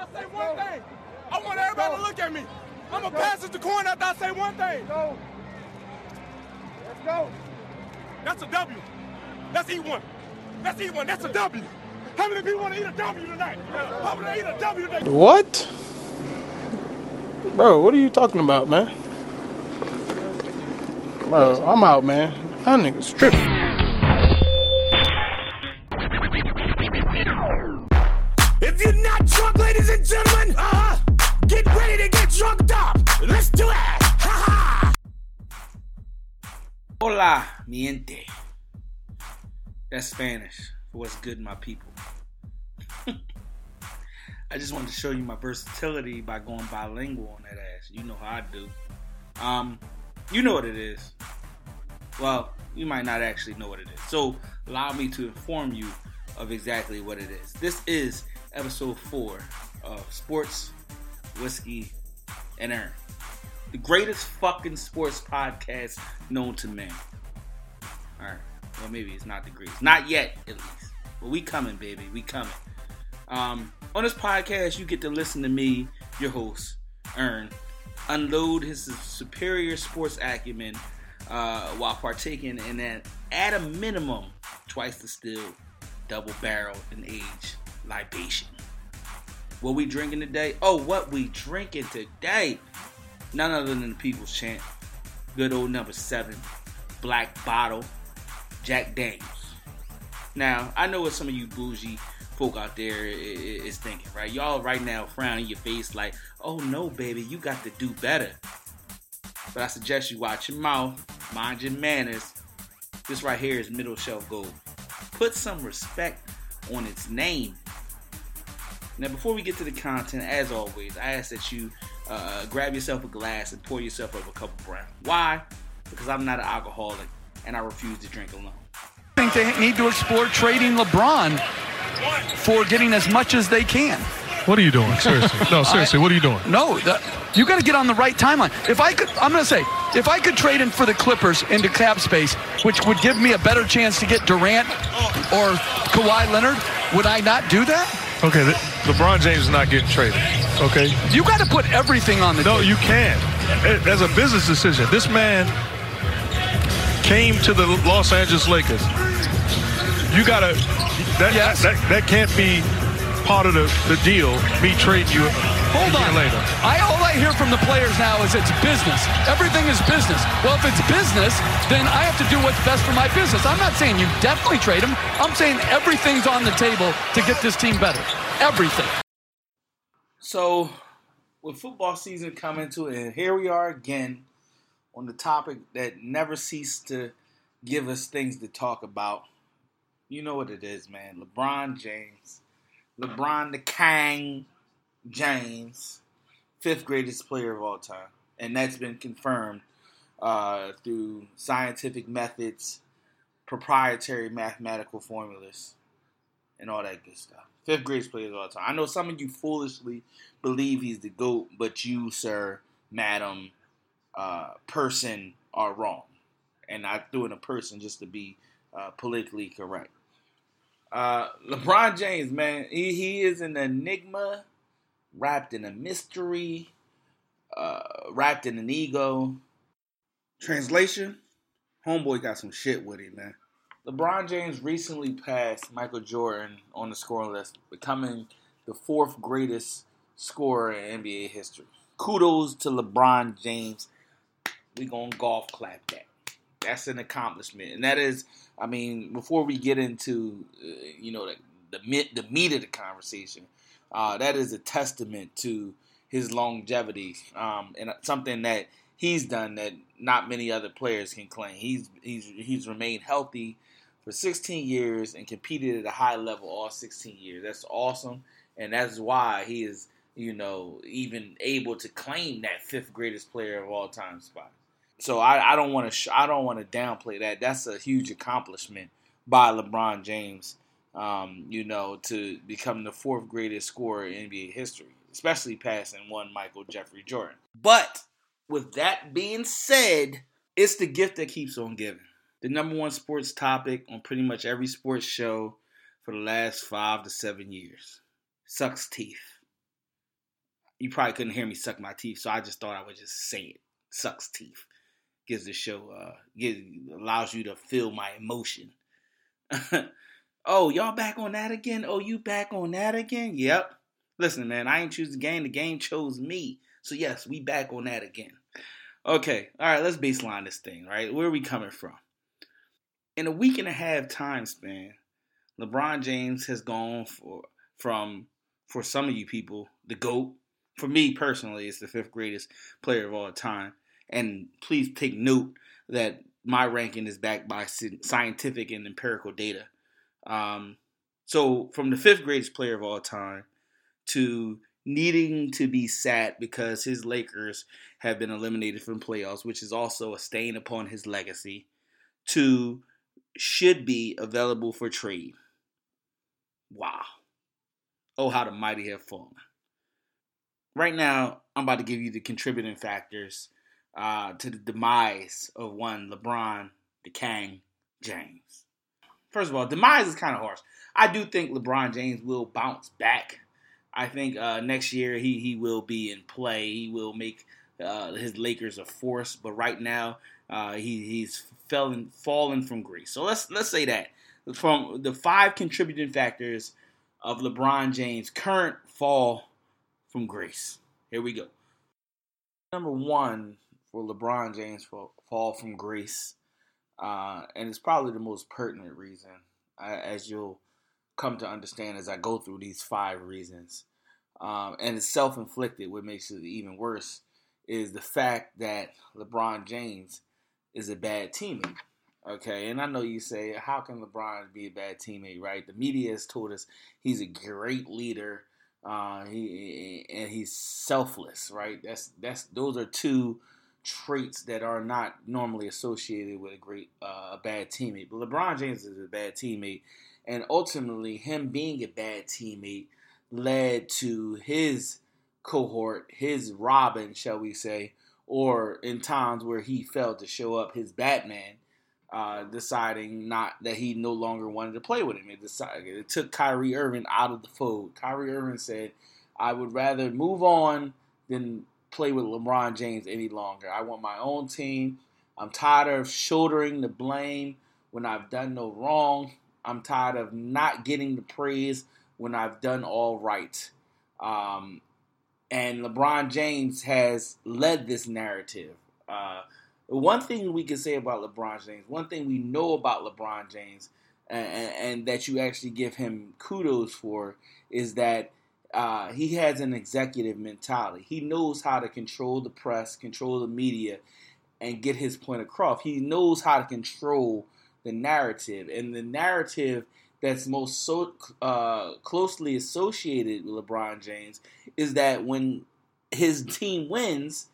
I say one thing. I want everybody to look at me. I'm gonna pass it to coin after I say one thing. Let's go. Let's go. That's a W. That's E1. That's E1. That's a W. How many people want to eat a W tonight? How many eat a W tonight? What? Bro, what are you talking about, man? Bro, I'm out, man. That nigga's tripping. Hola, mi gente. That's Spanish for what's good, my people. I just wanted to show you my versatility by going bilingual on that ass. You know how I do. Um, you know what it is. Well, you might not actually know what it is. So allow me to inform you of exactly what it is. This is episode four of Sports, Whiskey, and Earn. The greatest fucking sports podcast known to man. Alright. Well maybe it's not the greatest. Not yet, at least. But we coming, baby. We coming. Um, on this podcast, you get to listen to me, your host, Earn, unload his superior sports acumen uh, while partaking in an, at a minimum, twice the distilled, double barrel and age libation. What we drinking today? Oh, what we drinking today? None other than the People's Champ. Good old number seven, Black Bottle, Jack Daniels. Now, I know what some of you bougie folk out there is thinking, right? Y'all right now frowning your face like, oh no, baby, you got to do better. But I suggest you watch your mouth, mind your manners. This right here is middle shelf gold. Put some respect on its name. Now, before we get to the content, as always, I ask that you uh, grab yourself a glass and pour yourself up a cup of brown. Why? Because I'm not an alcoholic and I refuse to drink alone. I think they need to explore trading LeBron for getting as much as they can. What are you doing? Seriously. No, seriously, what are you doing? No, the, you got to get on the right timeline. If I could, I'm going to say, if I could trade in for the Clippers into cap space, which would give me a better chance to get Durant or Kawhi Leonard, would I not do that? Okay, the, LeBron James is not getting traded. Okay. You got to put everything on the No, table. you can't. As a business decision, this man came to the Los Angeles Lakers. You gotta. That Yes. that, that can't be part of the, the deal. Me trading you. Hold on. Later. I all I hear from the players now is it's business. Everything is business. Well, if it's business, then I have to do what's best for my business. I'm not saying you definitely trade him. I'm saying everything's on the table to get this team better. Everything. So, with football season coming to an end, here we are again on the topic that never ceased to give us things to talk about. You know what it is, man. LeBron James. LeBron the Kang James, fifth greatest player of all time. And that's been confirmed uh, through scientific methods, proprietary mathematical formulas, and all that good stuff. Fifth greatest player of all time. I know some of you foolishly believe he's the GOAT, but you, sir, madam, uh, person, are wrong. And I threw in a person just to be uh, politically correct. Uh, LeBron James, man, he, he is an enigma wrapped in a mystery, uh, wrapped in an ego. Translation: Homeboy got some shit with it, man. LeBron James recently passed Michael Jordan on the scoring list, becoming the fourth greatest scorer in NBA history. Kudos to LeBron James. We gonna golf clap that. That's an accomplishment, and that is, I mean, before we get into, uh, you know, the the the meat of the conversation, uh, that is a testament to his longevity um, and something that he's done that not many other players can claim. He's he's he's remained healthy for 16 years and competed at a high level all 16 years. That's awesome, and that's why he is you know even able to claim that fifth greatest player of all time spot. So I, I don't want to sh- I don't want to downplay that. That's a huge accomplishment by LeBron James. Um, you know, to become the fourth greatest scorer in NBA history, especially passing one Michael Jeffrey Jordan. But with that being said, it's the gift that keeps on giving. The number one sports topic on pretty much every sports show for the last five to seven years. Sucks teeth. you probably couldn't hear me suck my teeth, so I just thought I would just say it. Sucks teeth. Gives the show uh gives, allows you to feel my emotion. oh, y'all back on that again? Oh, you back on that again? Yep. Listen, man, I ain't choose the game. The game chose me. So yes, we back on that again. Okay, all right, let's baseline this thing, right? Where are we coming from? In a week and a half time span, LeBron James has gone for from for some of you people, the GOAT. For me personally, it's the fifth greatest player of all time. And please take note that my ranking is backed by scientific and empirical data. Um, so, from the fifth greatest player of all time to needing to be sat because his Lakers have been eliminated from playoffs, which is also a stain upon his legacy, to should be available for trade. Wow. Oh, how the mighty have fallen. Right now, I'm about to give you the contributing factors uh, to the demise of one LeBron the Kang James. First of all, demise is kind of harsh. I do think LeBron James will bounce back. I think uh, next year he he will be in play. He will make uh, his Lakers a force. But right now uh, he he's fallen fallen from grace. So let's let's say that from the five contributing factors of LeBron James' current fall from grace. Here we go. Number one for LeBron James fall, fall from grace, uh, and it's probably the most pertinent reason, as you'll come to understand as I go through these five reasons. Um, and it's self inflicted, what makes it even worse is the fact that LeBron James is a bad teammate. Okay, and I know you say, how can LeBron be a bad teammate, right? The media has told us he's a great leader, uh, he and he's selfless, right? That's that's those are two traits that are not normally associated with a great uh, a bad teammate. But LeBron James is a bad teammate, and ultimately, him being a bad teammate led to his cohort, his Robin, shall we say, or in times where he failed to show up, his Batman, uh, deciding not that he no longer wanted to play with him. It decided it took Kyrie Irving out of the fold. Kyrie Irving said, "I would rather move on than play with LeBron James any longer. I want my own team. I'm tired of shouldering the blame when I've done no wrong. I'm tired of not getting the praise when I've done all right." Um, and LeBron James has led this narrative. Uh, one thing we can say about LeBron James, one thing we know about LeBron James, and, and that you actually give him kudos for, is that uh, he has an executive mentality. He knows how to control the press, control the media, and get his point across. He knows how to control the narrative, and the narrative that's most so uh, closely associated with LeBron James is that when his team wins,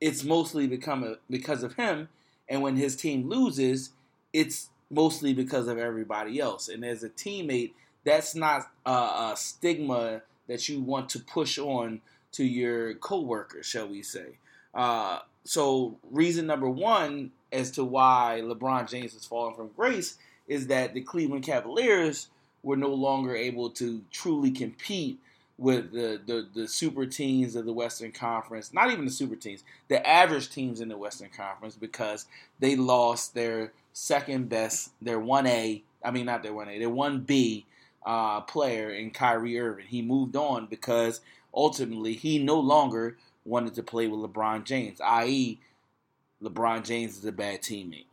it's mostly become a, because of him, and when his team loses, it's mostly because of everybody else. And as a teammate, that's not a, a stigma that you want to push on to your coworker, shall we say? Uh, so, reason number one as to why LeBron James has fallen from grace is that the Cleveland Cavaliers were no longer able to truly compete with the, the, the super teams of the Western Conference, not even the super teams, the average teams in the Western Conference, because they lost their second best, their 1A, I mean, not their 1A, their 1B uh, player in Kyrie Irving. He moved on because ultimately he no longer wanted to play with LeBron James, i.e., LeBron James is a bad teammate.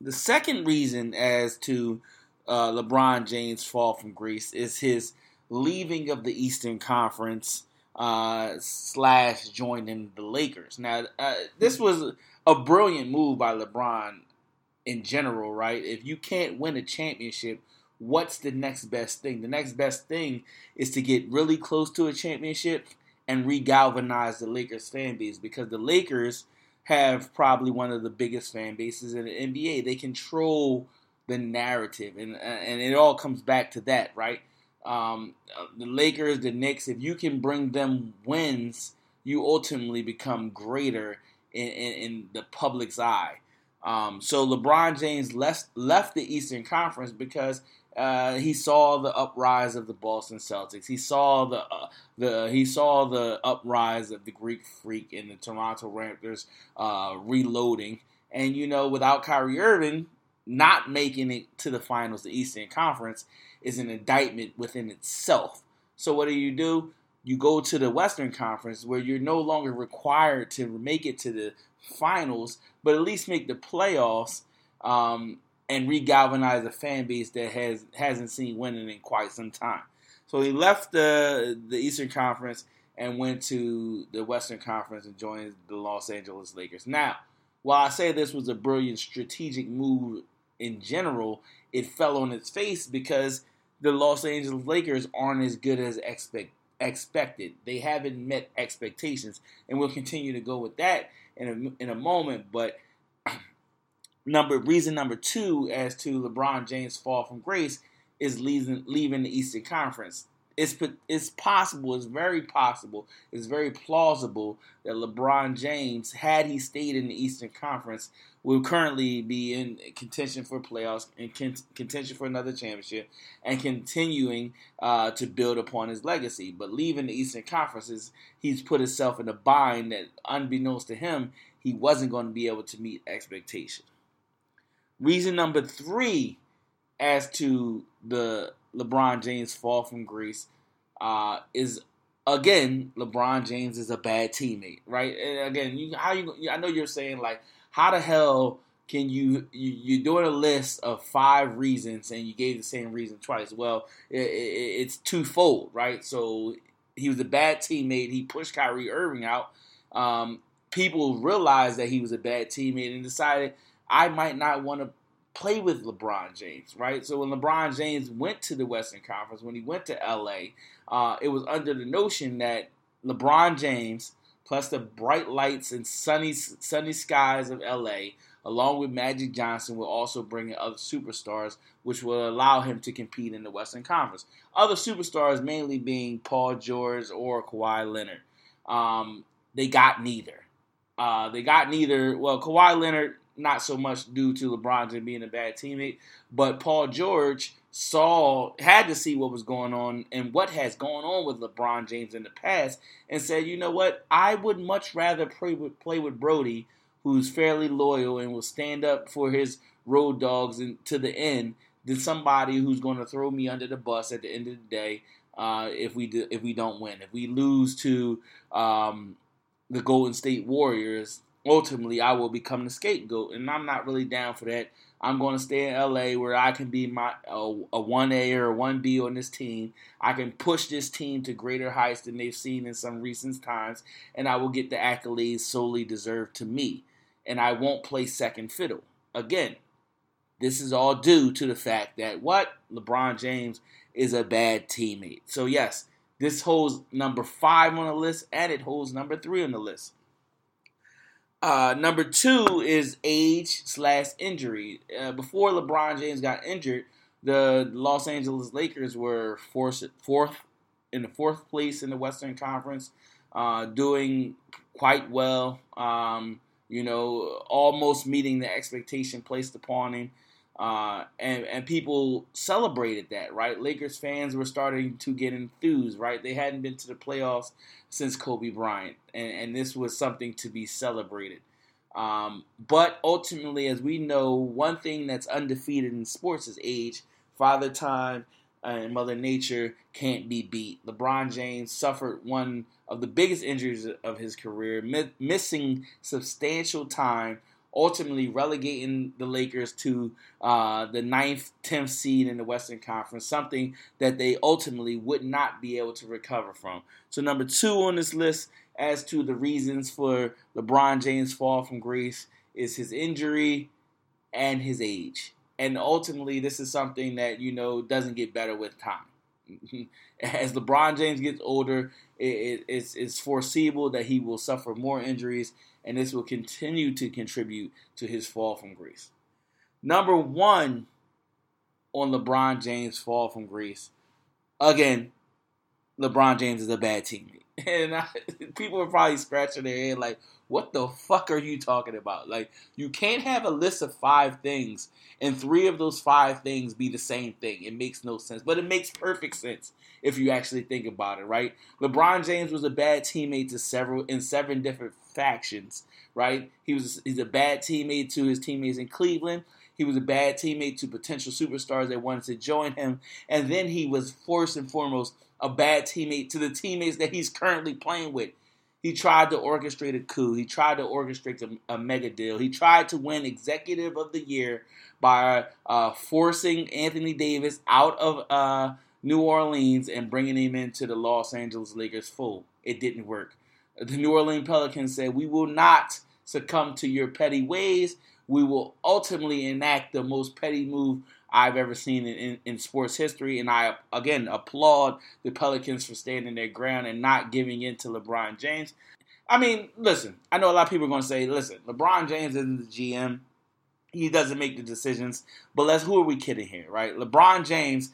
The second reason as to uh, LeBron James' fall from grace is his leaving of the Eastern Conference uh, slash joining the Lakers. Now, uh, this was a brilliant move by LeBron in general, right? If you can't win a championship, what's the next best thing? The next best thing is to get really close to a championship and regalvanize the Lakers fan base because the Lakers have probably one of the biggest fan bases in the NBA. They control the narrative, and and it all comes back to that, right? Um, the Lakers, the Knicks, if you can bring them wins, you ultimately become greater in, in, in the public's eye. Um, so LeBron James left left the Eastern Conference because uh, he saw the uprise of the Boston Celtics. He saw the uh, the he saw the uprise of the Greek Freak and the Toronto Raptors uh, reloading. And you know, without Kyrie Irving not making it to the finals, the Eastern Conference is an indictment within itself. So what do you do? You go to the Western Conference where you're no longer required to make it to the finals, but at least make the playoffs. Um, and regalvanize a fan base that has hasn't seen winning in quite some time. So he left the the Eastern Conference and went to the Western Conference and joined the Los Angeles Lakers. Now, while I say this was a brilliant strategic move in general, it fell on its face because the Los Angeles Lakers aren't as good as expect, expected. They haven't met expectations, and we'll continue to go with that in a, in a moment. But number reason number two as to LeBron James' fall from grace is leaving leaving the Eastern Conference. It's it's possible, it's very possible, it's very plausible that LeBron James, had he stayed in the Eastern Conference, will currently be in contention for playoffs and contention for another championship, and continuing uh, to build upon his legacy. But leaving the Eastern Conferences, he's put himself in a bind that, unbeknownst to him, he wasn't going to be able to meet expectations. Reason number three as to the LeBron James fall from grace uh, is again LeBron James is a bad teammate, right? And again, you how you I know you're saying like how the hell can you, you you're doing a list of five reasons and you gave the same reason twice? Well, it, it, it's twofold, right? So he was a bad teammate. He pushed Kyrie Irving out. Um, people realized that he was a bad teammate and decided I might not want to play with LeBron James, right? So when LeBron James went to the Western Conference, when he went to LA, uh, it was under the notion that LeBron James, plus the bright lights and sunny sunny skies of LA, along with Magic Johnson, will also bring in other superstars, which will allow him to compete in the Western Conference. Other superstars, mainly being Paul George or Kawhi Leonard. Um, they got neither. Uh, they got neither. Well, Kawhi Leonard not so much due to LeBron James being a bad teammate, but Paul George saw had to see what was going on and what has gone on with LeBron James in the past, and said, you know what, I would much rather play with play with Brodie, who's fairly loyal and will stand up for his road dogs and to the end, than somebody who's going to throw me under the bus at the end of the day. Uh, if we do, if we don't win, if we lose to um, the Golden State Warriors, ultimately I will become the scapegoat, and I'm not really down for that. I'm going to stay in LA where I can be my a, a 1A or a 1B on this team. I can push this team to greater heights than they've seen in some recent times, and I will get the accolades solely deserved to me. And I won't play second fiddle. Again, this is all due to the fact that what? LeBron James is a bad teammate. So, yes, this holds number five on the list, and it holds number three on the list. Uh, number two is age slash injury. Uh, before LeBron James got injured, the Los Angeles Lakers were fourth, fourth in the fourth place in the Western Conference, uh, doing quite well. Um, you know, almost meeting the expectation placed upon him. Uh, and and people celebrated that, right? Lakers fans were starting to get enthused, right? They hadn't been to the playoffs since Kobe Bryant, and, and this was something to be celebrated. Um, but ultimately, as we know, one thing that's undefeated in sports is age. Father Time and Mother Nature can't be beat. LeBron James suffered one of the biggest injuries of his career, mi- missing substantial time ultimately relegating the Lakers to uh, the ninth, tenth seed in the Western Conference, something that they ultimately would not be able to recover from. So, number two on this list, as to the reasons for LeBron James' fall from grace, is his injury and his age. And ultimately, this is something that you know doesn't get better with time. As LeBron James gets older, it, it, it's, it's foreseeable that he will suffer more injuries and this will continue to contribute to his fall from grace. Number one on LeBron James' fall from grace, again, LeBron James is a bad teammate. and I, people are probably scratching their head like, "What the fuck are you talking about?" Like, you can't have a list of five things and three of those five things be the same thing. It makes no sense, but it makes perfect sense if you actually think about it, right? LeBron James was a bad teammate to several in seven different factions, right? He was he's a bad teammate to his teammates in Cleveland. He was a bad teammate to potential superstars that wanted to join him, and then he was first and foremost a bad teammate to the teammates that he's currently playing with. He tried to orchestrate a coup. He tried to orchestrate a, a mega deal. He tried to win Executive of the Year by uh, forcing Anthony Davis out of uh, New Orleans and bringing him into the Los Angeles Lakers fold. It didn't work. The New Orleans Pelicans said, We will not succumb to your petty ways. We will ultimately enact the most petty move I've ever seen in, in, in, sports history. And I, again, applaud the Pelicans for standing their ground and not giving in to LeBron James. I mean, listen, I know a lot of people are going to say, listen, LeBron James isn't the GM. He doesn't make the decisions. But let's, who are we kidding here, right? LeBron James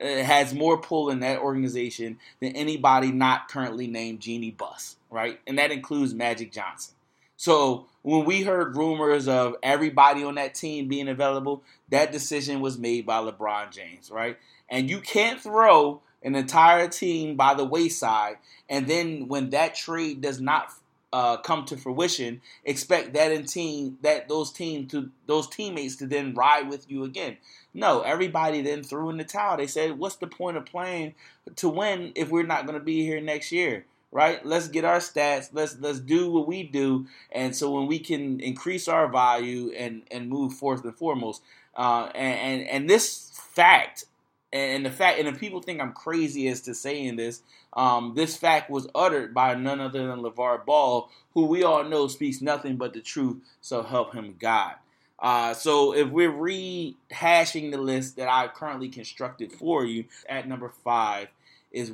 uh, has more pull in that organization than anybody not currently named Jeanie Buss, right? And that includes Magic Johnson. So when we heard rumors of everybody on that team being available, that decision was made by LeBron James, right? And you can't throw an entire team by the wayside, and then when that trade does not uh, come to fruition, expect that in team that those team to those teammates to then ride with you again. No, everybody then threw in the towel. They said, "What's the point of playing to win if we're not going to be here next year?" Right? Let's get our stats. Let's let's do what we do, and so when we can increase our value and and move forth and foremost, uh, and, and and this fact. And the fact, and if people think I'm crazy as to saying this, um, this fact was uttered by none other than LeVar Ball, who we all know speaks nothing but the truth, so help him God. Uh, so if we're rehashing the list that I currently constructed for you, at number five is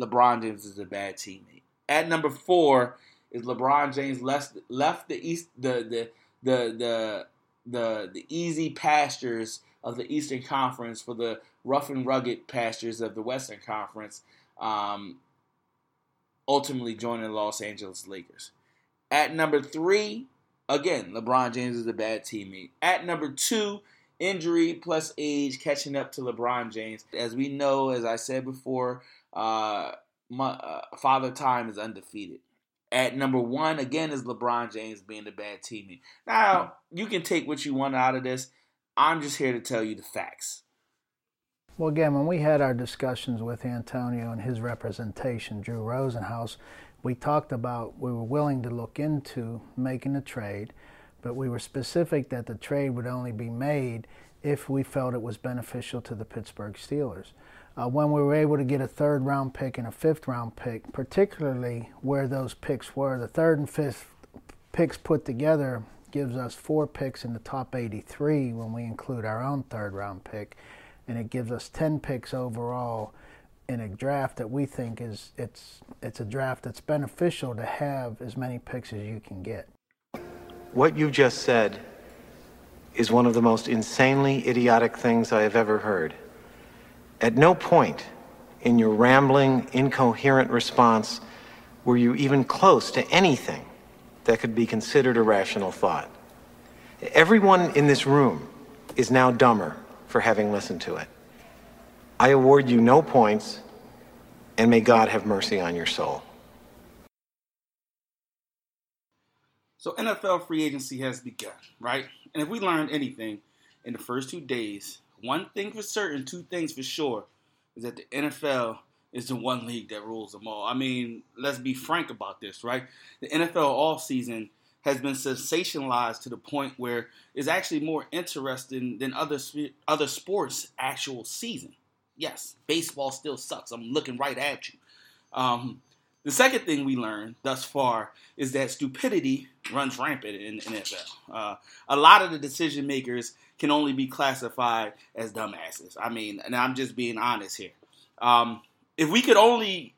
LeBron James is a bad teammate. At number four is LeBron James left left the east the the the the the, the easy pastures of the Eastern Conference for the rough and rugged pastures of the Western Conference. Um, ultimately joining the Los Angeles Lakers. At number three, again, LeBron James is a bad teammate. At number two, injury plus age catching up to LeBron James. As we know, as I said before, uh, my, uh, Father Time is undefeated. At number one, again, is LeBron James being the bad teammate. Now, you can take what you want out of this. I'm just here to tell you the facts. Well, again, when we had our discussions with Antonio and his representation, Drew Rosenhaus, we talked about we were willing to look into making a trade, but we were specific that the trade would only be made if we felt it was beneficial to the Pittsburgh Steelers uh, when we were able to get a third round pick and a fifth round pick, particularly where those picks were. The third and fifth picks put together gives us four picks in the top 83 when we include our own third round pick, and it gives us 10 picks overall in a draft that we think is it's it's a draft that's beneficial to have as many picks as you can get. What you just said is one of the most insanely idiotic things I have ever heard. At no point in your rambling, incoherent response were you even close to anything that could be considered a rational thought. Everyone in this room is now dumber for having listened to it. I award you no points, and may God have mercy on your soul. So, NFL free agency has begun, right? And if we learned anything in the first two days, one thing for certain, two things for sure, is that the NFL is the one league that rules them all. I mean, let's be frank about this, right? The NFL all season has been sensationalized to the point where it's actually more interesting than other other sports' actual season. Yes, baseball still sucks. I'm looking right at you. Um, the second thing we learned thus far is that stupidity runs rampant in NFL. Uh, a lot of the decision makers can only be classified as dumbasses. I mean, and I'm just being honest here. Um, if we could only,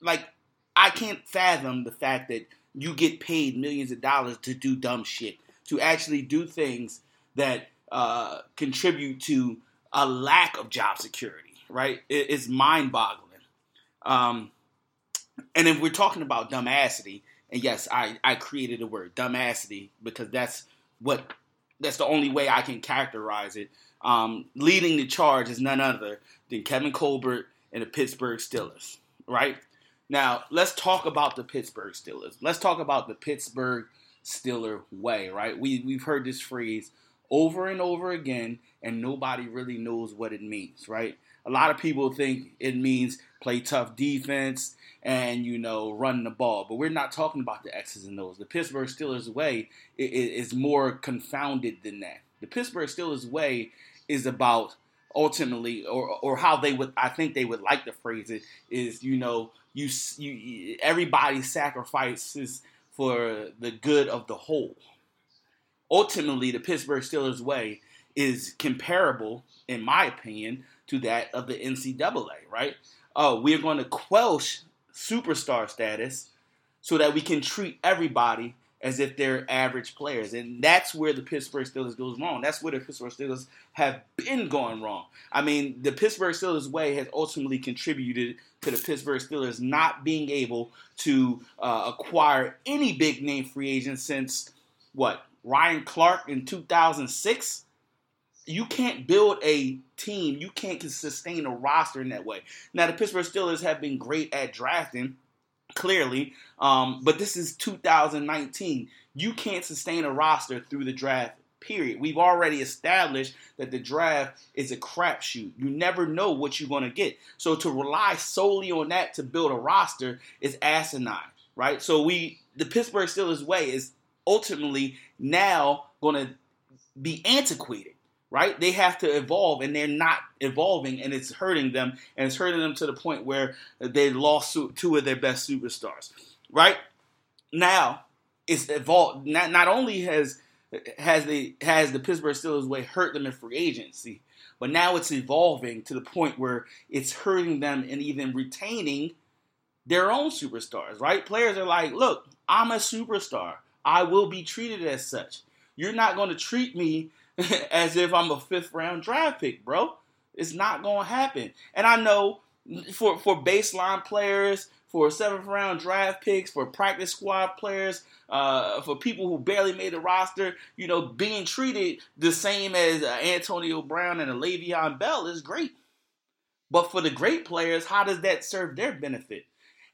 like, I can't fathom the fact that you get paid millions of dollars to do dumb shit, to actually do things that uh, contribute to a lack of job security, right? It, it's mind boggling. Um, and if we're talking about dumbassity, and yes, I I created the word dumbassity because that's what that's the only way I can characterize it. Um, leading the charge is none other than Kevin Colbert and the Pittsburgh Steelers, right? Now, let's talk about the Pittsburgh Steelers. Let's talk about the Pittsburgh Steeler way, right? We we've heard this phrase over and over again, and nobody really knows what it means, right? A lot of people think it means play tough defense and you know run the ball, but we're not talking about the X's and O's. The Pittsburgh Steelers way is more confounded than that. The Pittsburgh Steelers way is about ultimately, or or how they would, I think they would like to phrase it is, you know, you you everybody sacrifices for the good of the whole. Ultimately, the Pittsburgh Steelers way is comparable, in my opinion, to that of the NCAA. Right? Oh, we're going to quelch superstar status so that we can treat everybody as if they're average players. And that's where the Pittsburgh Steelers goes wrong. That's where the Pittsburgh Steelers have been going wrong. I mean, the Pittsburgh Steelers way has ultimately contributed to the Pittsburgh Steelers not being able to uh, acquire any big name free agents since what? Ryan Clark in 2006? You can't build a team, you can't sustain a roster in that way. Now, the Pittsburgh Steelers have been great at drafting clearly. Um, but this is 2019. You can't sustain a roster through the draft. Period. We've already established that the draft is a crapshoot. You never know what you're going to get. So to rely solely on that to build a roster is asinine, right? So we, the Pittsburgh Steelers way is ultimately now going to be antiquated right? They have to evolve, and they're not evolving, and it's hurting them, and it's hurting them to the point where they lost two of their best superstars, right? Now, it's evolved. Not, not only has has the has the Pittsburgh Steelers way hurt them in free agency, but now it's evolving to the point where it's hurting them and even retaining their own superstars, right? Players are like, look, I'm a superstar. I will be treated as such. You're not going to treat me as if I'm a fifth round draft pick, bro. It's not to happen. And I know for for baseline players, for seventh round draft picks, for practice squad players, uh, for people who barely made the roster, you know, being treated the same as uh, Antonio Brown and a Le'Veon Bell is great. But for the great players, how does that serve their benefit?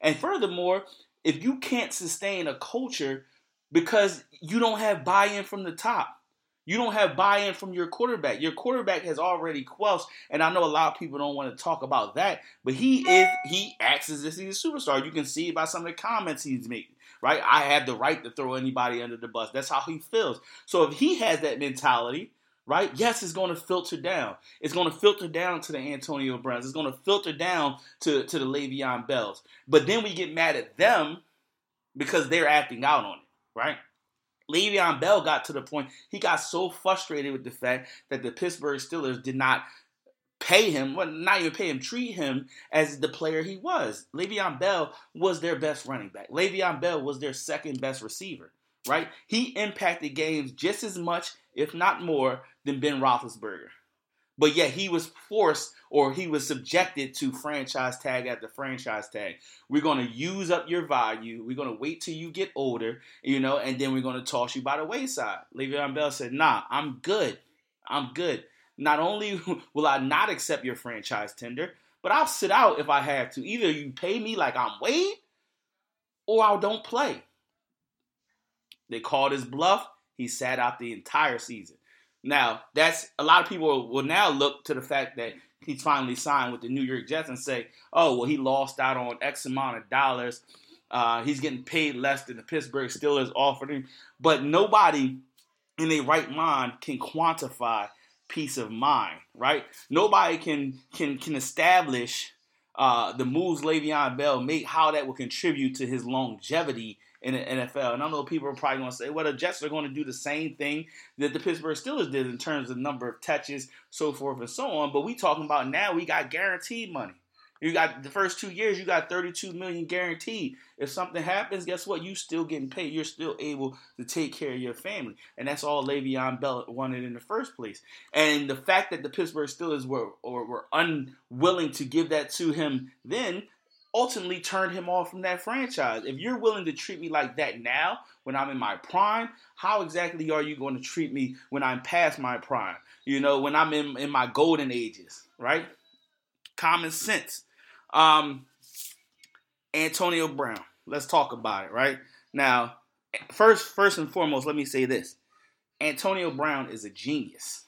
And furthermore, if you can't sustain a culture because you don't have buy-in from the top, you don't have buy-in from your quarterback. Your quarterback has already quelched, and I know a lot of people don't want to talk about that, but he is he acts as if he's a superstar. You can see by some of the comments he's making. Right? I have the right to throw anybody under the bus. That's how he feels. So if he has that mentality, right? Yes, it's going to filter down. It's going to filter down to the Antonio Browns. It's going to filter down to, to the Le'Veon Bells. But then we get mad at them because they're acting out on it, right? Le'Veon Bell got to the point he got so frustrated with the fact that the Pittsburgh Steelers did not pay him, well, not even pay him, treat him as the player he was. Le'Veon Bell was their best running back. Le'Veon Bell was their second best receiver, right? He impacted games just as much, if not more, than Ben Roethlisberger but yet he was forced or he was subjected to franchise tag after franchise tag. We're going to use up your value. We're going to wait till you get older, you know, and then we're going to toss you by the wayside. Le'Veon Bell said, "Nah, I'm good. I'm good. Not only will I not accept your franchise tender, but I'll sit out if I have to. Either you pay me like I'm Wade, or I don't play." They called his bluff. He sat out the entire season. Now, that's a lot of people will now look to the fact that he's finally signed with the New York Jets and say, oh, well, he lost out on X amount of dollars. Uh, he's getting paid less than the Pittsburgh Steelers offered him. But nobody in their right mind can quantify peace of mind, right? Nobody can can can establish uh, the moves Le'Veon Bell made, how that will contribute to his longevity in the NFL. And I know people are probably going to say, well, the Jets are going to do the same thing that the Pittsburgh Steelers did in terms of number of touches, so forth and so on. But we talking about now we got guaranteed money. You got the first two years, you got 32 million guaranteed. If something happens, guess what? You still getting paid. You're still able to take care of your family, and that's all Le'Veon Bell wanted in the first place. And the fact that the Pittsburgh Steelers were or were unwilling to give that to him then ultimately turned him off from that franchise. If you're willing to treat me like that now, when I'm in my prime, how exactly are you going to treat me when I'm past my prime? You know, when I'm in, in my golden ages, right? Common sense. Um, Antonio Brown. Let's talk about it, right? Now, first, first and foremost, let me say this. Antonio Brown is a genius.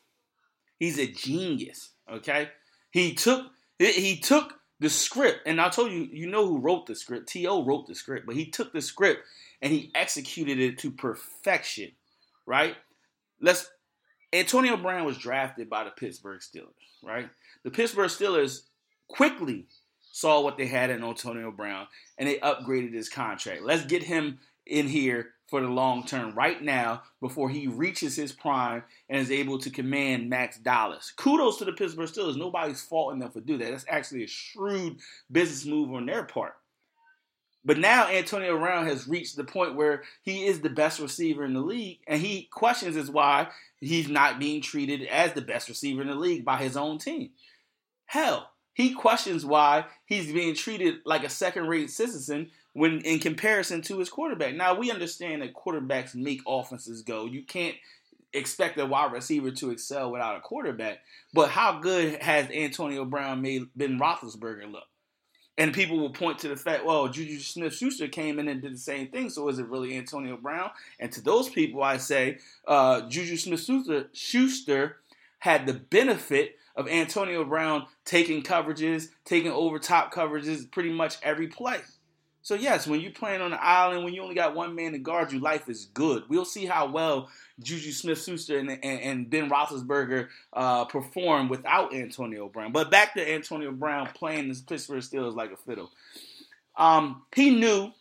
He's a genius. Okay, he took he took the script, and I told you, you know who wrote the script. T.O. wrote the script, but he took the script and he executed it to perfection. Right? Let's. Antonio Brown was drafted by the Pittsburgh Steelers. Right? The Pittsburgh Steelers quickly saw what they had in Antonio Brown and they upgraded his contract. Let's get him in here for the long term right now before he reaches his prime and is able to command max dollars. Kudos to the Pittsburgh Steelers. Nobody's faulting them for do that. That's actually a shrewd business move on their part. But now Antonio Brown has reached the point where he is the best receiver in the league, and he questions as why he's not being treated as the best receiver in the league by his own team. Hell, he questions why he's being treated like a second-rate citizen when in comparison to his quarterback. Now we understand that quarterbacks make offenses go. You can't expect a wide receiver to excel without a quarterback. But how good has Antonio Brown made Ben Roethlisberger look? And people will point to the fact, well, Juju Smith Schuster came in and did the same thing, so is it really Antonio Brown? And to those people, I say, uh, Juju Smith Schuster had the benefit of Antonio Brown taking coverages, taking over top coverages pretty much every play. So yes, when you're playing on the island, when you only got one man to guard you, life is good. We'll see how well Juju Smith-Schuster and, and, and, Ben Roethlisberger uh, perform without Antonio Brown. But back to Antonio Brown playing the Pittsburgh Steelers like a fiddle. Um, he knew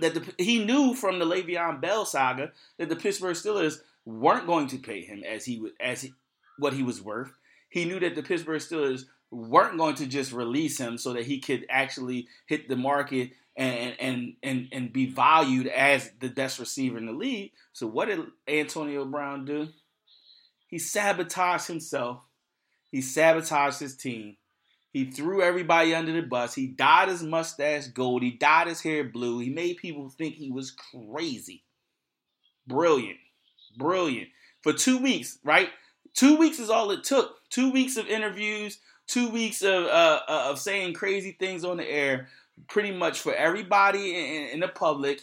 that the, he knew from the Le'Veon Bell saga that the Pittsburgh Steelers weren't going to pay him as he as he, what he was worth. He knew that the Pittsburgh Steelers weren't going to just release him so that he could actually hit the market and and and and be valued as the best receiver in the league. So what did Antonio Brown do? He sabotaged himself. He sabotaged his team. He threw everybody under the bus. He dyed his mustache gold. He dyed his hair blue. He made people think he was crazy. Brilliant. Brilliant. For two weeks, right? Two weeks is all it took. Two weeks of interviews, two weeks of uh, uh of saying crazy things on the air pretty much for everybody in, in the public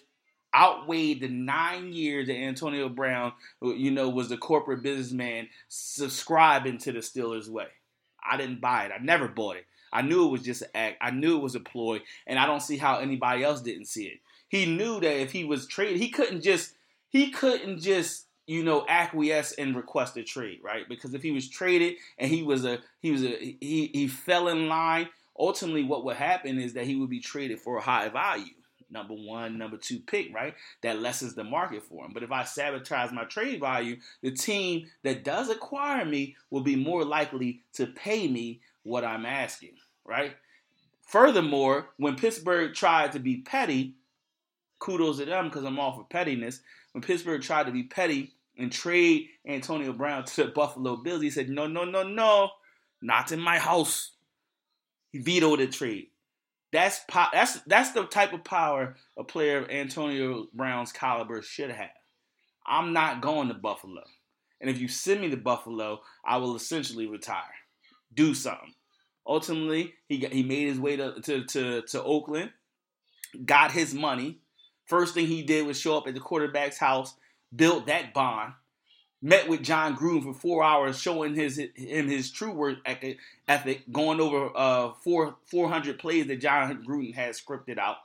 outweighed the nine years that Antonio Brown, you know, was the corporate businessman subscribing to the Steelers' way. I didn't buy it. I never bought it. I knew it was just an act. I knew it was a ploy, and I don't see how anybody else didn't see it. He knew that if he was traded, he couldn't just he couldn't just you know acquiesce and request a trade, right? Because if he was traded and he was a he was a he he fell in line ultimately what would happen is that he would be traded for a high value number one, number two pick, right? That lessens the market for him. But if I sabotage my trade value, the team that does acquire me will be more likely to pay me what I'm asking, right? Furthermore, when Pittsburgh tried to be petty, kudos to them because I'm all for pettiness. When Pittsburgh tried to be petty and trade Antonio Brown to the Buffalo Bills, he said, no, no, no, no, not in my house. He vetoed the trade. That's po- that's that's the type of power a player of Antonio Brown's caliber should have. I'm not going to Buffalo, and if you send me to Buffalo, I will essentially retire. Do something. Ultimately, he got, he made his way to, to to to Oakland, got his money. First thing he did was show up at the quarterback's house, built that bond, met with Jon Gruden for four hours, showing his him his true work ethic, going over uh four four hundred plays that Jon Gruden had scripted out.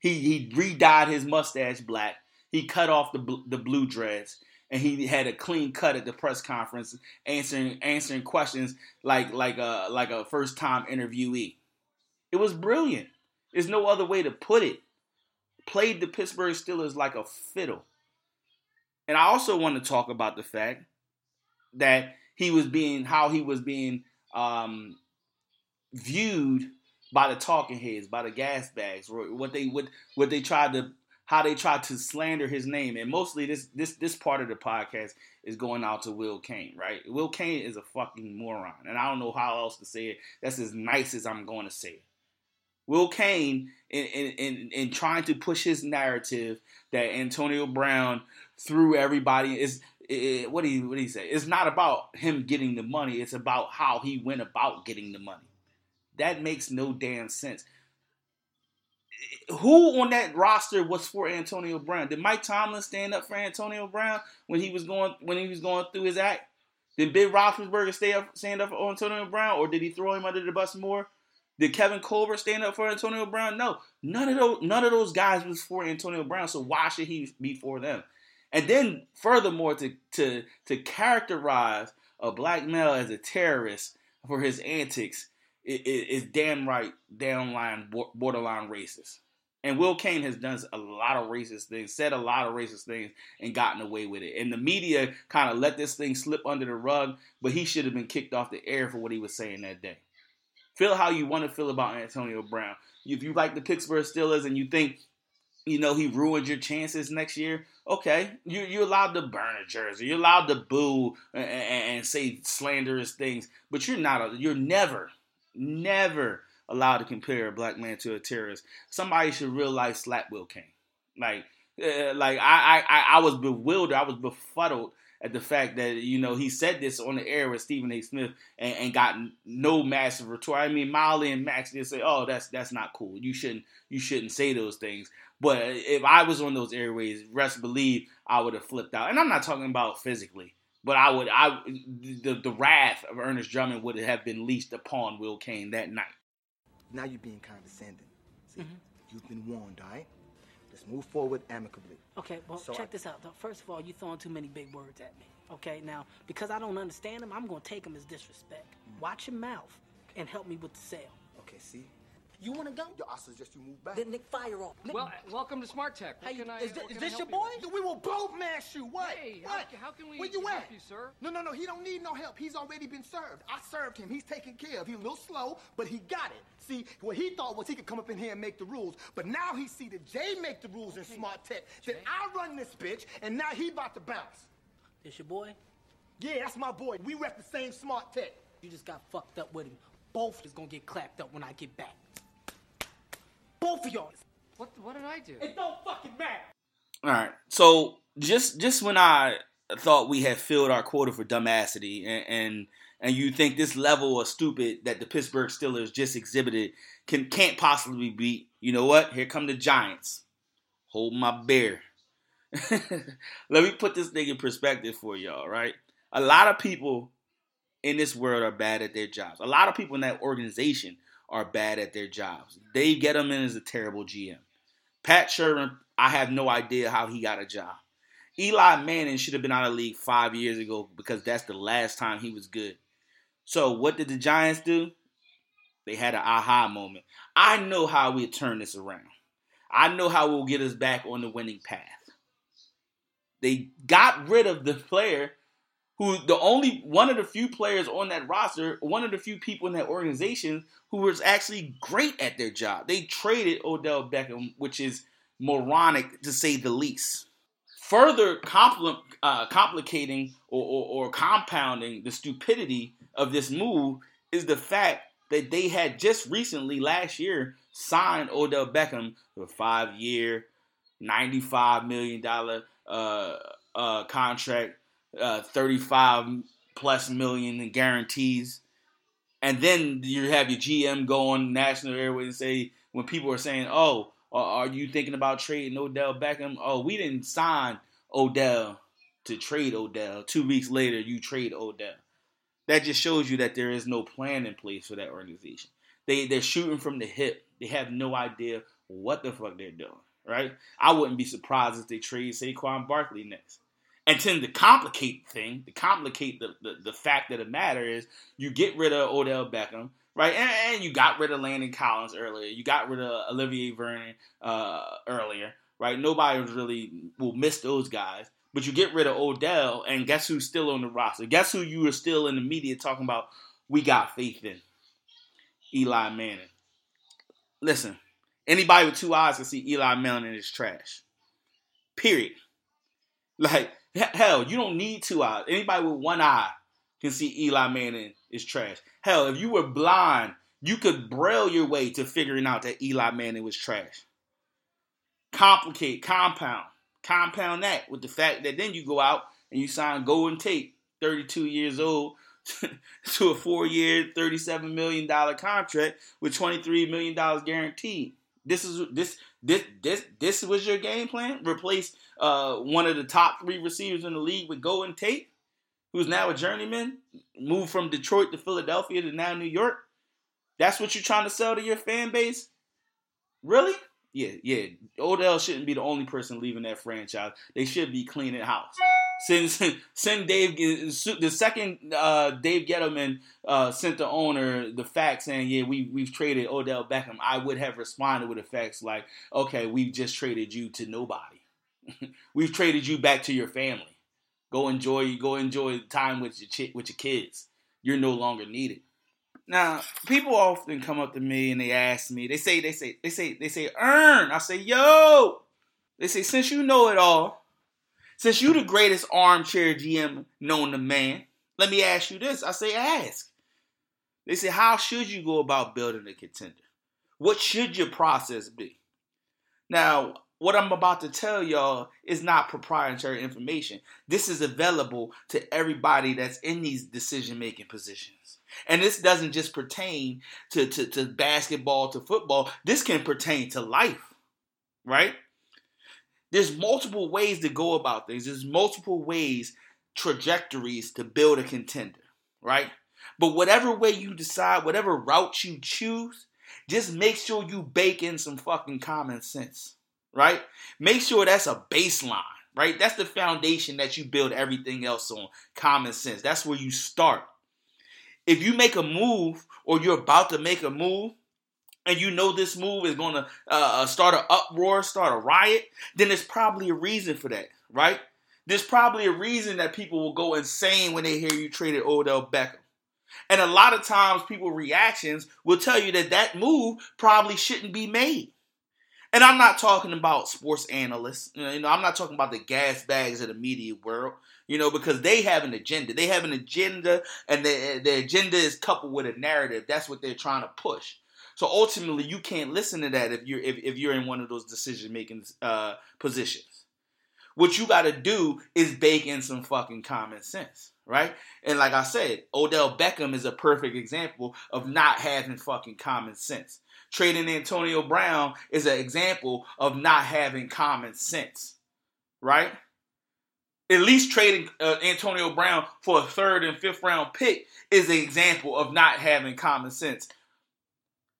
He he re-dyed his mustache black. He cut off the the blue dreads, and he had a clean cut at the press conference, answering answering questions like like a like a first time interviewee. It was brilliant. There's no other way to put it. Played the Pittsburgh Steelers like a fiddle. And I also want to talk about the fact that he was being how he was being um, viewed by the talking heads, by the gas bags, what they what what they tried to how they tried to slander his name. And mostly this this this part of the podcast is going out to Will Cain, right? Will Cain is a fucking moron. And I don't know how else to say it. That's as nice as I'm going to say it. Will Cain in in, in, in trying to push his narrative that Antonio Brown threw everybody is it, what do you what do you say? It's not about him getting the money. It's about how he went about getting the money. That makes no damn sense. Who on that roster was for Antonio Brown? Did Mike Tomlin stand up for Antonio Brown when he was going when he was going through his act? Did Big Roethlisberger stay up stand up for Antonio Brown, or did he throw him under the bus more? Did Kevin Colbert stand up for Antonio Brown? No, none of those none of those guys was for Antonio Brown. So why should he be for them? And then furthermore, to to to characterize a black male as a terrorist for his antics is, is damn right downline borderline racist. And Will Cain has done a lot of racist things, said a lot of racist things, and gotten away with it. And the media kind of let this thing slip under the rug, but he should have been kicked off the air for what he was saying that day. Feel how you want to feel about Antonio Brown. If you like the Pittsburgh Steelers and you think, you know, he ruined your chances next year, okay, you, you're allowed to burn a jersey. You're allowed to boo and, and say slanderous things, but you're not, you're never, never allowed to compare a black man to a terrorist. Somebody should realize life slap Will Cain. Like, uh, like I, I, I was bewildered. I was befuddled at the fact that you know he said this on the air with Stephen A. Smith and, and got no massive retort. I mean, Molly and Max just say, "Oh, that's that's not cool. You shouldn't you shouldn't say those things." But if I was on those airways, rest believe I would have flipped out. And I'm not talking about physically, but I would I the the wrath of Ernest Drummond would have been leashed upon Will Cain that night. Now you're being condescending. See, mm-hmm. you've been warned, all right? Let's move forward amicably. Okay, well, so check I... this out. Though. First of all, you're throwing too many big words at me. Okay, now, because I don't understand them, I'm going to take them as disrespect. Mm-hmm. Watch your mouth and help me with the sale. Okay, see? You want to go? Yo, I suggest you move back. Then Nick, fire off. Nick, well, welcome to Smart Tech. What hey, I, is, this, is this your boy? You? We will both mash you. What? Hey, what? How, how can we Where you help at? you, sir? No, no, no. He don't need no help. He's already been served. I served him. He's taken care of. He's a little slow, but he got it. See, what he thought was he could come up in here and make the rules, but now he see that Jay make the rules in Smart Tech. Jay? That I run this bitch, and now he about to bounce. This your boy? Yeah, that's my boy. We rep the same Smart Tech. You just got fucked up with him. Both is gonna get clapped up when I get back. Both of y'all. What what did I do? It don't fucking matter. All right. So just just when I thought we had filled our quota for dumbassity and, and and you think this level of stupid that the Pittsburgh Steelers just exhibited can can't possibly be. you know what? Here come the Giants. Hold my bear. Let me put this thing in perspective for y'all, right? A lot of people in this world are bad at their jobs. A lot of people in that organization are bad at their jobs. Dave Gettleman is a terrible GM. Pat Shurmur, I have no idea how he got a job. Eli Manning should have been out of league five years ago because that's the last time he was good. So what did the Giants do? They had an aha moment. I know how we turn this around. I know how we'll get us back on the winning path. They got rid of the player who the only one of the few players on that roster, one of the few people in that organization who was actually great at their job. They traded Odell Beckham, which is moronic to say the least. Further compl- uh, complicating or, or, or compounding the stupidity of this move is the fact that they had just recently, last year, signed Odell Beckham to a five year, $95 million uh, uh, contract uh, 35 plus million in guarantees. And then you have your GM go on national airways and say, when people are saying, oh, are you thinking about trading Odell Beckham? Oh, we didn't sign Odell to trade Odell. Two weeks later, you trade Odell. That just shows you that there is no plan in place for that organization. They they're shooting from the hip. They have no idea what the fuck they're doing. Right? I wouldn't be surprised if they trade Saquon Barkley next. And then to complicate the thing, to complicate the, the, the fact of the matter is you get rid of Odell Beckham, right? And, and, you got rid of Landon Collins earlier. You got rid of Olivier Vernon uh, earlier, right? Nobody really will miss those guys. But you get rid of Odell, and guess who's still on the roster? Guess who you are still in the media talking about? We got faith in Eli Manning. Listen, anybody with two eyes can see Eli Manning is trash. Period. Like Hell, you don't need two eyes. Anybody with one eye can see Eli Manning is trash. Hell, if you were blind, You could braille your way to figuring out that Eli Manning was trash. Complicate, compound, compound that with the fact that then you go out and you sign Golden Tate, 32 years old, to a four-year, $37 million contract with $23 million guaranteed. This is this this this this was your game plan. Replace uh, one of the top three receivers in the league with Golden Tate, who's now a journeyman. Moved from Detroit to Philadelphia to now New York. That's what you're trying to sell to your fan base. Really? Yeah, yeah. Odell shouldn't be the only person leaving that franchise. They should be cleaning house. Since send Dave the second uh, Dave Gettleman uh, sent the owner the fax saying, "Yeah, we we've traded Odell Beckham," I would have responded with fax like, "Okay, we've just traded you to nobody. we've traded you back to your family. Go enjoy go enjoy time with your ch- with your kids. You're no longer needed." Now, people often come up to me and they ask me. They say, they say, they say, they say, earn. I say, yo. They say, since you know it all, since you the greatest armchair GM known to man, let me ask you this. I say, ask. They say, how should you go about building a contender? What should your process be? Now, what I'm about to tell y'all is not proprietary information. This is available to everybody that's in these decision making positions. And this doesn't just pertain to, to, to basketball, to football. This can pertain to life, right? There's multiple ways to go about things. There's multiple ways, trajectories to build a contender, right? But whatever way you decide, whatever route you choose, just make sure you bake in some fucking common sense, right? Make sure that's a baseline, right? That's the foundation that you build everything else on. Common sense. That's where you start. If you make a move or you're about to make a move, and you know this move is going to uh, start an uproar, start a riot, then there's probably a reason for that, right? There's probably a reason that people will go insane when they hear you traded Odell Beckham. And a lot of times, people reactions will tell you that that move probably shouldn't be made. And I'm not talking about sports analysts. You know, I'm not talking about the gas bags of the media world. You know, because they have an agenda. They have an agenda, and the, the agenda is coupled with a narrative. That's what they're trying to push. So ultimately, you can't listen to that if you're if, if you're in one of those decision making uh, positions. What you got to do is bake in some fucking common sense, right? And like I said, Odell Beckham is a perfect example of not having fucking common sense. Trading Antonio Brown is an example of not having common sense, right? At least trading uh, Antonio Brown for a third and fifth round pick is an example of not having common sense.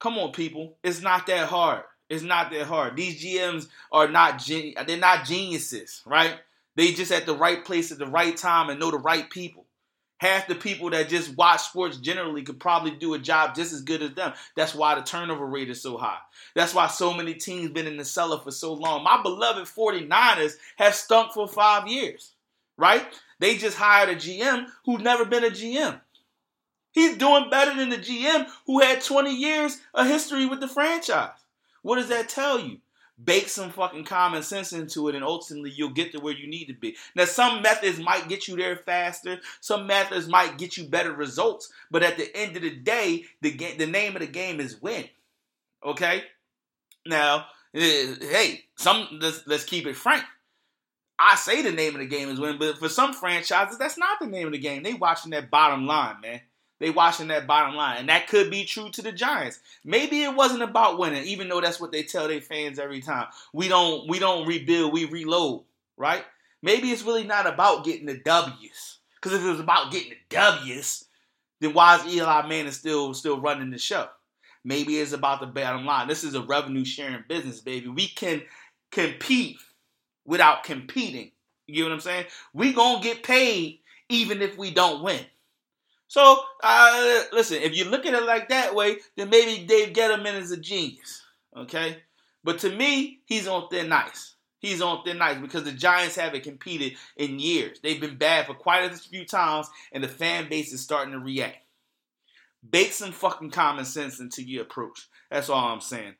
Come on, people. It's not that hard. It's not that hard. These GMs are not gen- they're not geniuses, right? They just at the right place at the right time and know the right people. Half the people that just watch sports generally could probably do a job just as good as them. That's why the turnover rate is so high. That's why so many teams been in the cellar for so long. My beloved 49ers have stunk for five years, right? They just hired a GM who's never been a GM. He's doing better than the GM who had 20 years of history with the franchise. What does that tell you? Bake some fucking common sense into it, and ultimately you'll get to where you need to be. Now, some methods might get you there faster. Some methods might get you better results. But at the end of the day, the the name of the game is win. Okay. Now, eh, hey, some let's, let's keep it frank. I say the name of the game is win, but for some franchises, that's not the name of the game. They watching that bottom line, man. They watching that bottom line. And that could be true to the Giants. Maybe it wasn't about winning, even though that's what they tell their fans every time. We don't we don't rebuild, we reload, right? Maybe it's really not about getting the W's. Because if it was about getting the W's, then why is Eli Manning still still running the show? Maybe it's about the bottom line. This is a revenue sharing business, baby. We can compete without competing. You know what I'm saying? We gonna get paid even if we don't win. So, uh, listen, if you look at it like that way, then maybe Dave Gettleman is a genius. Okay? But to me, he's on thin ice. He's on thin ice because the Giants haven't competed in years. They've been bad for quite a few times, and the fan base is starting to react. Bake some fucking common sense into your approach. That's all I'm saying.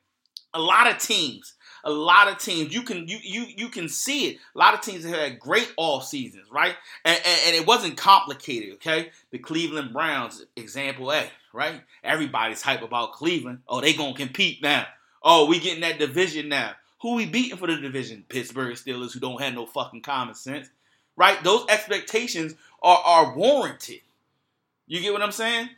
A lot of teams a lot of teams you can you you you can see it. A lot of teams have had great off seasons, right? And, and, and it wasn't complicated. Okay, the Cleveland Browns, example A, right? Everybody's hype about Cleveland. Oh, they gonna compete now. Oh, we getting that division now. Who we beating for the division? Pittsburgh Steelers, who don't have no fucking common sense, right? Those expectations are are warranted. You get what I'm saying?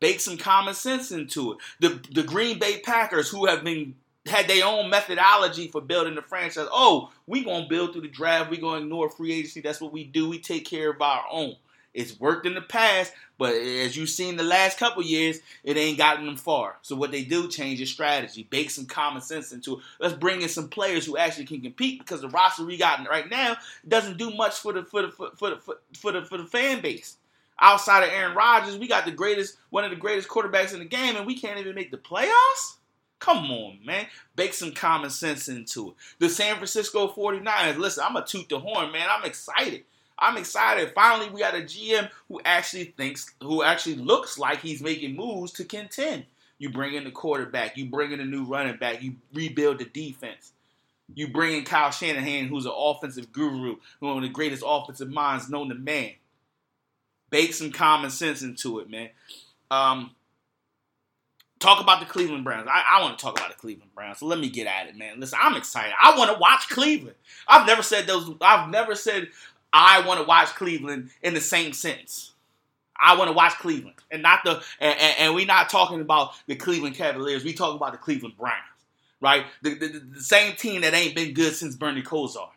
Bake some common sense into it. The the Green Bay Packers, who have been had their own methodology for building the franchise. Oh, we gonna build through the draft. We gonna ignore free agency. That's what we do. We take care of our own. It's worked in the past, but as you've seen the last couple years, it ain't gotten them far. So what they do change their strategy, bake some common sense into it. Let's bring in some players who actually can compete because the roster we got right now doesn't do much for the for the for, the for, for the for the fan base. Outside of Aaron Rodgers, we got the greatest one of the greatest quarterbacks in the game, and we can't even make the playoffs. Come on, man. Bake some common sense into it. The San Francisco 49ers, listen, I'm a toot the horn, man. I'm excited. I'm excited. Finally, we got a GM who actually thinks, who actually looks like he's making moves to contend. You bring in the quarterback, you bring in a new running back, you rebuild the defense. You bring in Kyle Shanahan, who's an offensive guru, one of the greatest offensive minds known to man. Bake some common sense into it, man. Um, talk about the Cleveland Browns. I, I want to talk about the Cleveland Browns. So let me get at it, man. Listen, I'm excited. I want to watch Cleveland. I've never said those. I've never said I want to watch Cleveland in the same sense. I want to watch Cleveland, and not the. And, and, and we're not talking about the Cleveland Cavaliers. We talking about the Cleveland Browns, right? The, the, the same team that ain't been good since Bernie Kosar.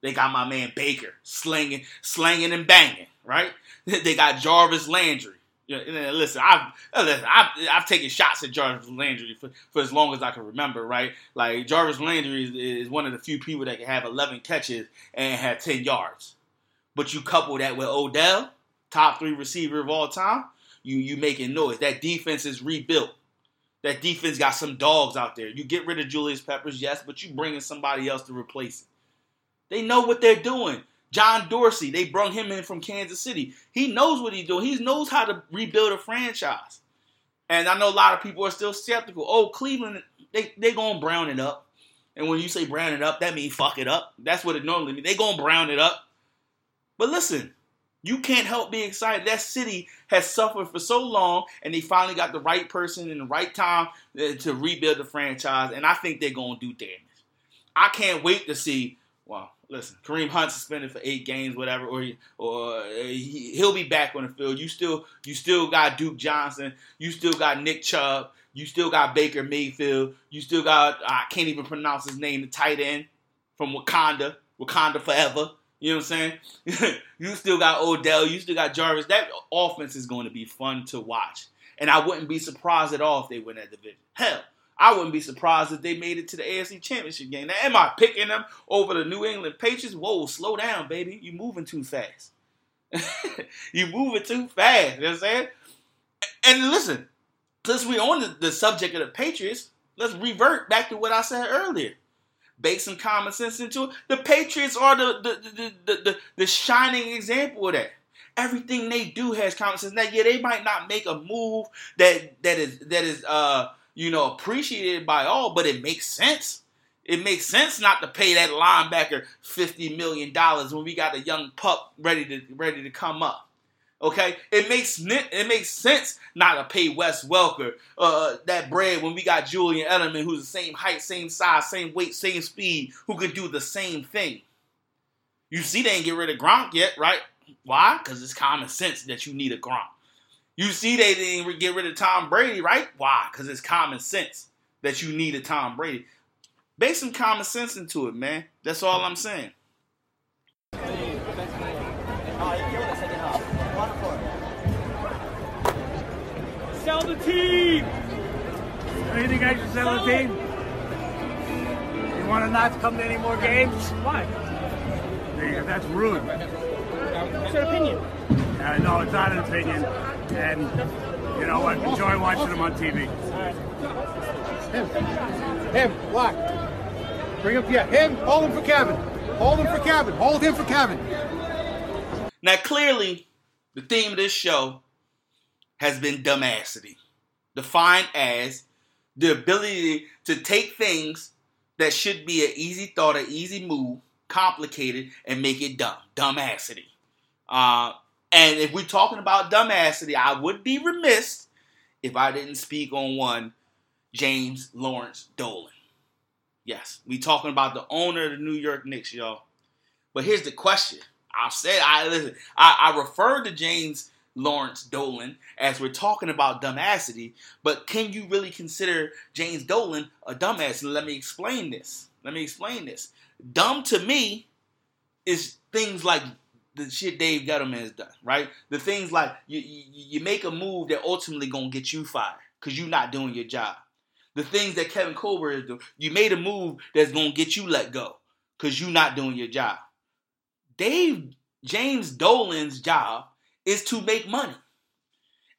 They got my man Baker slinging, slanging and banging, right? They got Jarvis Landry. Yeah, listen, I've uh, listen, I've, I've taken shots at Jarvis Landry for, for as long as I can remember, right? Like Jarvis Landry is, is one of the few people that can have 11 catches and have 10 yards. But you couple that with Odell, top three receiver of all time, you you making noise. That defense is rebuilt. That defense got some dogs out there. You get rid of Julius Peppers, yes, but you bringing somebody else to replace it. They know what they're doing. John Dorsey, they brung him in from Kansas City. He knows what he's doing. He knows how to rebuild a franchise. And I know a lot of people are still skeptical. Oh, Cleveland, they they gonna brown it up. And when you say brown it up, that means fuck it up. That's what it normally means. They gonna brown it up. But listen, you can't help being excited. That city has suffered for so long, and they finally got the right person in the right time uh, to rebuild the franchise. And I think they're gonna do damage. I can't wait to see. Well, listen, Kareem Hunt suspended for eight games, whatever, or or uh, he, will be back on the field. You still you still got Duke Johnson. You still got Nick Chubb. You still got Baker Mayfield. You still got I can't even pronounce his name, the tight end from Wakanda, Wakanda forever. You know what I'm saying? you still got Odell. You still got Jarvis. That offense is going to be fun to watch. And I wouldn't be surprised at all if they win that division. Hell, I wouldn't be surprised if they made it to the AFC Championship game. Now, am I picking them over the New England Patriots? Whoa, slow down, baby. You're moving too fast. You're moving too fast. You know what I'm saying? And listen, since we're on the, the subject of the Patriots, let's revert back to what I said earlier bake some common sense into it. The Patriots are the the, the, the, the, the shining example of that. Everything they do has common sense. Now, yeah, they might not make a move that that is that is uh you know appreciated by all, but it makes sense. It makes sense not to pay that linebacker fifty million dollars when we got a young pup ready to ready to come up. Okay, it makes it makes sense not to pay Wes Welker uh, that bread when we got Julian Edelman, who's the same height, same size, same weight, same speed, who could do the same thing. You see, they ain't get rid of Gronk yet, right? Why? Because it's common sense that you need a Gronk. You see, they didn't get rid of Tom Brady, right? Why? Because it's common sense that you need a Tom Brady. Base some common sense into it, man. That's all I'm saying. Sell the team! Anything I should sell the team? You want to not come to any more games? Why? That's rude. What's your opinion. Uh, no, it's not an opinion. And you know what? Enjoy watching them on TV. Him. Him. Block. Bring him. Yeah, him. Hold him for Kevin. Hold him for Kevin. Hold him for Kevin. Now, clearly, the theme of this show has been dumbassity, defined as the ability to take things that should be an easy thought, an easy move, complicated, and make it dumb. Dumbassity. Uh, and if we're talking about dumbassity, I would be remiss if I didn't speak on one, James Lawrence Dolan. Yes, we talking about the owner of the New York Knicks, y'all. But here's the question. I've said I listen. I, I referred to James Lawrence Dolan as we're talking about dumbassity, but can you really consider James Dolan a dumbass? And let me explain this. Let me explain this. Dumb to me is things like the shit Dave Gettleman has done, right? The things like you, you, you make a move that ultimately gonna get you fired because you're not doing your job. The things that Kevin Colbert is doing, you made a move that's gonna get you let go because you're not doing your job. Dave James Dolan's job is to make money.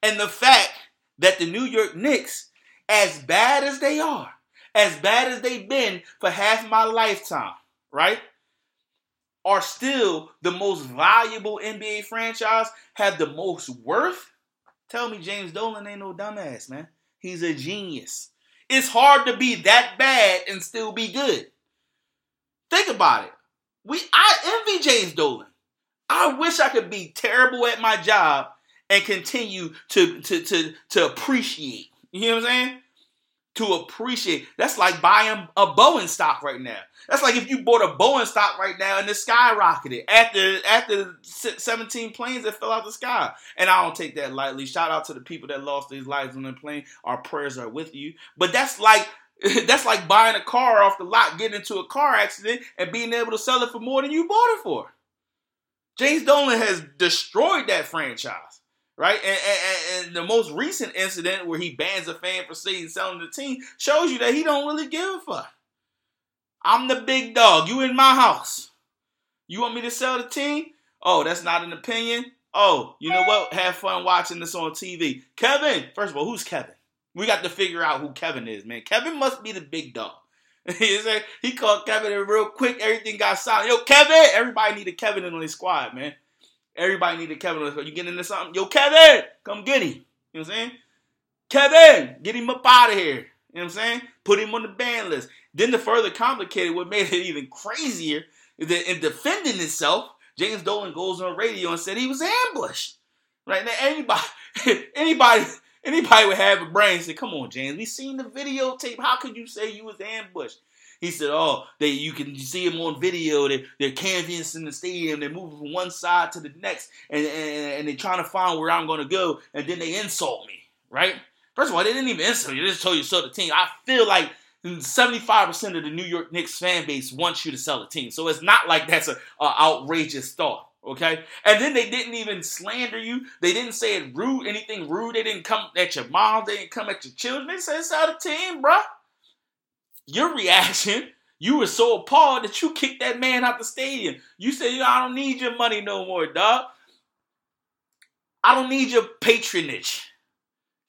And the fact that the New York Knicks, as bad as they are, as bad as they've been for half my lifetime, right? Are still the most valuable NBA franchise, have the most worth. Tell me James Dolan ain't no dumbass, man. He's a genius. It's hard to be that bad and still be good. Think about it. We I envy James Dolan. I wish I could be terrible at my job and continue to to to to appreciate. You know what I'm saying? To appreciate. That's like buying a Boeing stock right now. That's like if you bought a Boeing stock right now and it skyrocketed after after 17 planes that fell out the sky. And I don't take that lightly. Shout out to the people that lost their lives on the plane. Our prayers are with you. But that's like that's like buying a car off the lot, getting into a car accident, and being able to sell it for more than you bought it for. James Dolan has destroyed that franchise, right? And, and, and, the most recent incident where he bans a fan for saying selling the team shows you that he don't really give a fuck. I'm the big dog. You in my house. You want me to sell the team? Oh, that's not an opinion. Oh, you know what? Have fun watching this on TV. Kevin, first of all, who's Kevin? We got to figure out who Kevin is, man. Kevin must be the big dog. he called Kevin in real quick. Everything got silent. Yo, Kevin! Everybody needed Kevin in on his squad, man. Everybody needed Kevin. You getting into something? Yo, Kevin! Come get him. You know what I'm saying? Kevin! Get him up out of here. You know what I'm saying? Put him on the ban list. Then the further complicated, what made it even crazier is that in defending himself, James Dolan goes on radio and said he was ambushed. Right now, anybody, anybody Anybody would have a brain say, "Come on, James, we seen the videotape. How could you say you was ambushed?" He said, "Oh, they you can see them on video. They they're canvassing the stadium. They're moving from one side to the next, and and, and they're trying to find where I'm going to go. And then they insult me, right? First of all, they didn't even insult you. They just told you to sell the team. I feel like 75% of the New York Knicks fan base wants you to sell the team. So it's not like that's a, a outrageous thought. Okay, and then they didn't even slander you. They didn't say it rude, anything rude. They didn't come at your mom. They didn't come at your children. They said it's out of team, bro. Your reaction, you were so appalled that you kicked that man out the stadium. You said, you know, I don't need your money no more, dog. I don't need your patronage.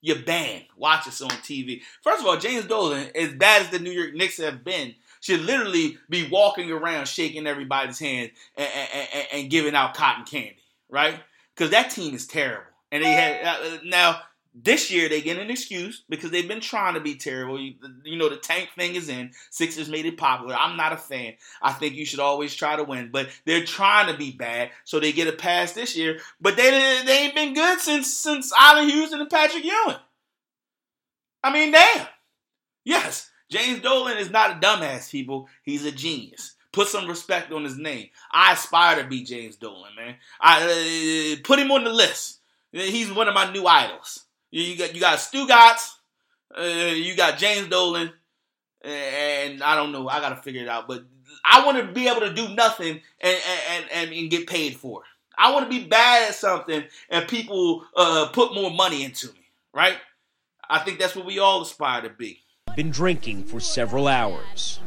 You're banned. Watch us on TV. First of all, James Dolan, as bad as the New York Knicks have been, should literally be walking around shaking everybody's hand and, and, and giving out cotton candy, right? Because that team is terrible. And they had uh, now this year they get an excuse because they've been trying to be terrible. You, you, know the tank thing is in. Sixers made it popular. I'm not a fan. I think you should always try to win, but they're trying to be bad, so they get a pass this year. But they they ain't been good since since Allan Houston and Patrick Ewing. I mean, damn. Yes, James Dolan is not a dumbass, people. He's a genius. Put some respect on his name. I aspire to be James Dolan, man. I uh, put him on the list. He's one of my new idols. You got you got Stugotz, uh, you got James Dolan, and I don't know. I gotta figure it out. But I want to be able to do nothing and and, and, and get paid for it. I want to be bad at something and people uh, put more money into me. Right? I think that's what we all aspire to be been drinking for several hours.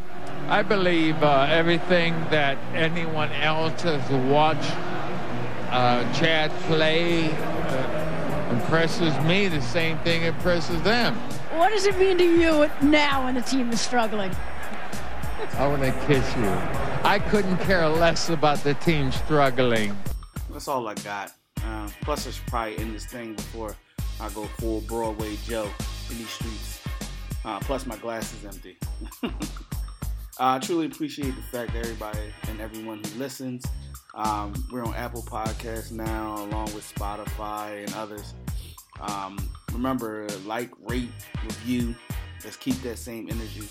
I believe uh, everything that anyone else has watched uh, Chad play uh, impresses me. The same thing impresses them. What does it mean to you now when the team is struggling? I want to kiss you. I couldn't care less about the team struggling. That's all I got. Uh, plus, I should probably end this thing before I go full Broadway Joe in these streets. Uh, plus, my glass is empty. I uh, truly appreciate the fact that everybody and everyone who listens. Um, we're on Apple Podcasts now, along with Spotify and others. Um, remember, like, rate, review. Let's keep that same energy.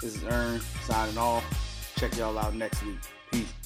This is Earn signing off. Check y'all out next week. Peace.